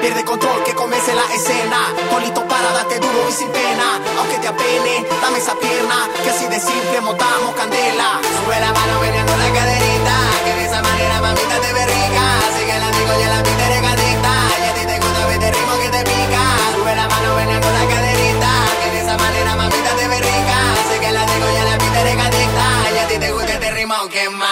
Pierde control que comience la escena. Tolito para darte duro y sin pena. Aunque te apene, dame esa pierna. Que así de simple montamos candela. Sube la mano meneando la caderita. come on, get my